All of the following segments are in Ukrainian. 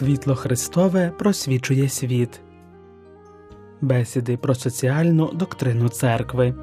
Світло Христове просвічує світ. Бесіди про соціальну доктрину церкви.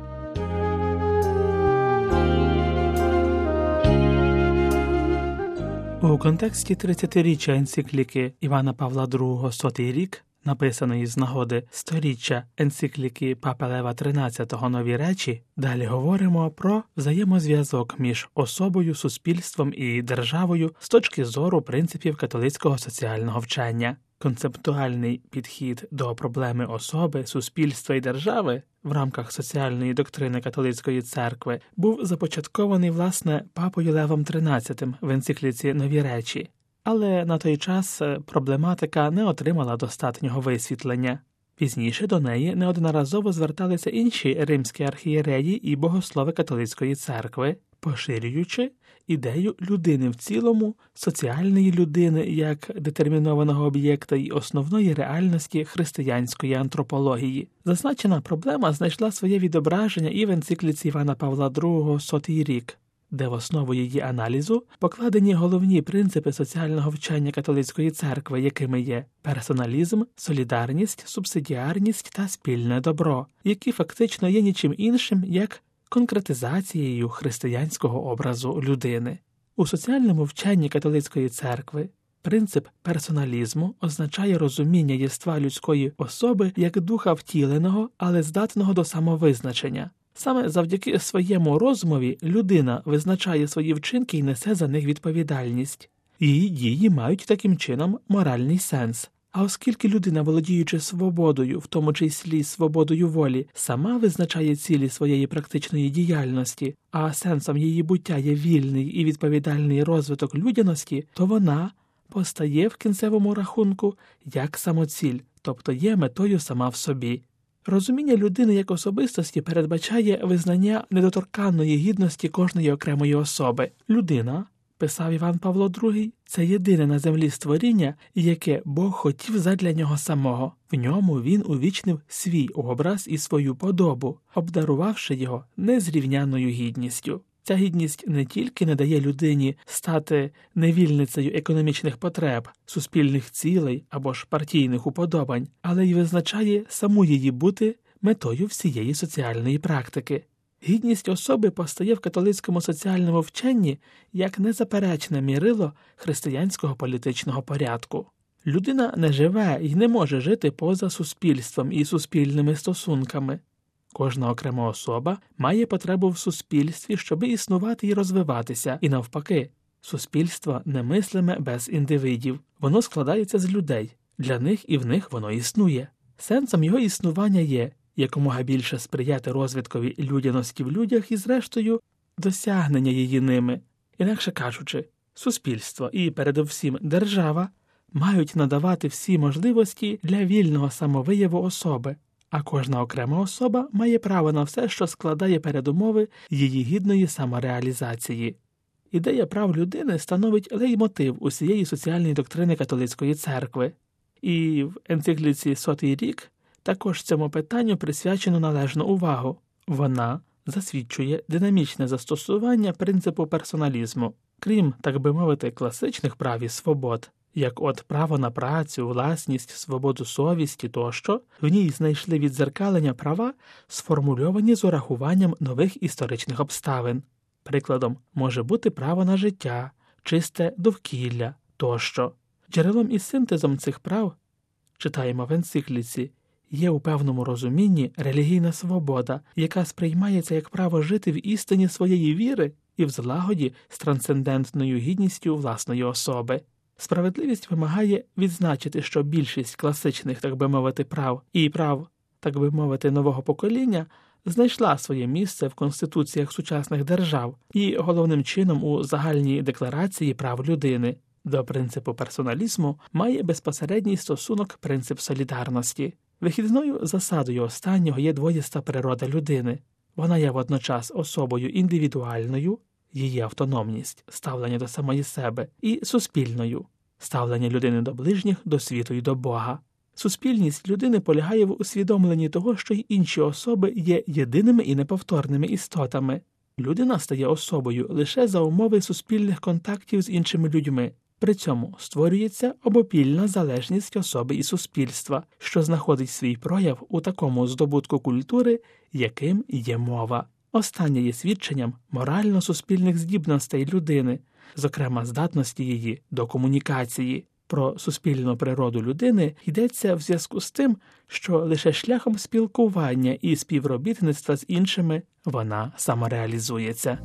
У контексті 30-річчя енцикліки Івана Павла II «Сотий рік, написаної з нагоди сторіччя енцикліки Папи Лева XIII нові речі, далі говоримо про взаємозв'язок між особою, суспільством і державою з точки зору принципів католицького соціального вчення. Концептуальний підхід до проблеми особи, суспільства і держави в рамках соціальної доктрини католицької церкви був започаткований власне папою Левом XIII в енцикліці Нові речі, але на той час е, проблематика не отримала достатнього висвітлення. Пізніше до неї неодноразово зверталися інші римські архієреї і богослови католицької церкви, поширюючи ідею людини в цілому, соціальної людини як детермінованого об'єкта і основної реальності християнської антропології. Зазначена проблема знайшла своє відображення і в енцикліці Івана Павла II «Сотий рік де в основу її аналізу покладені головні принципи соціального вчення католицької церкви, якими є персоналізм, солідарність, субсидіарність та спільне добро, які фактично є нічим іншим як конкретизацією християнського образу людини. У соціальному вченні католицької церкви принцип персоналізму означає розуміння єства людської особи як духа втіленого, але здатного до самовизначення. Саме завдяки своєму розумові людина визначає свої вчинки і несе за них відповідальність. Її дії мають таким чином моральний сенс. А оскільки людина, володіючи свободою, в тому числі свободою волі, сама визначає цілі своєї практичної діяльності, а сенсом її буття є вільний і відповідальний розвиток людяності, то вона постає в кінцевому рахунку як самоціль, тобто є метою сама в собі. Розуміння людини як особистості передбачає визнання недоторканної гідності кожної окремої особи. Людина, писав Іван Павло II, це єдине на землі створіння, яке Бог хотів задля нього самого. В ньому він увічнив свій образ і свою подобу, обдарувавши його незрівняною гідністю. Ця гідність не тільки не дає людині стати невільницею економічних потреб, суспільних цілей або ж партійних уподобань, але й визначає саму її бути метою всієї соціальної практики. Гідність особи постає в католицькому соціальному вченні як незаперечне мірило християнського політичного порядку. Людина не живе і не може жити поза суспільством і суспільними стосунками. Кожна окрема особа має потребу в суспільстві, щоби існувати і розвиватися, і навпаки, суспільство немислиме без індивидів, воно складається з людей, для них і в них воно існує. Сенсом його існування є якомога більше сприяти розвиткові людяності в людях і, зрештою, досягнення її ними, інакше кажучи, суспільство і, передовсім, держава мають надавати всі можливості для вільного самовияву особи а кожна окрема особа має право на все, що складає передумови її гідної самореалізації. Ідея прав людини становить леймотив усієї соціальної доктрини католицької церкви, і в енцикліці Сотий рік також цьому питанню присвячено належну увагу. Вона засвідчує динамічне застосування принципу персоналізму, крім, так би мовити, класичних прав і свобод як от право на працю, власність, свободу совісті тощо, в ній знайшли відзеркалення права, сформульовані з урахуванням нових історичних обставин. Прикладом може бути право на життя, чисте довкілля тощо. Джерелом і синтезом цих прав, читаємо в енцикліці, є у певному розумінні релігійна свобода, яка сприймається як право жити в істині своєї віри і в злагоді з трансцендентною гідністю власної особи. Справедливість вимагає відзначити, що більшість класичних, так би мовити, прав і прав, так би мовити, нового покоління знайшла своє місце в конституціях сучасних держав і головним чином у загальній декларації прав людини. До принципу персоналізму має безпосередній стосунок принцип солідарності. Вихідною засадою останнього є двоїста природа людини. Вона є водночас особою індивідуальною, її автономність, ставлення до самої себе, і суспільною ставлення людини до ближніх, до світу і до Бога. Суспільність людини полягає в усвідомленні того, що й інші особи є єдиними і неповторними істотами. Людина стає особою лише за умови суспільних контактів з іншими людьми. При цьому створюється обопільна залежність особи і суспільства, що знаходить свій прояв у такому здобутку культури, яким є мова. Останнє є свідченням морально-суспільних здібностей людини, зокрема здатності її до комунікації. Про суспільну природу людини йдеться в зв'язку з тим, що лише шляхом спілкування і співробітництва з іншими вона самореалізується.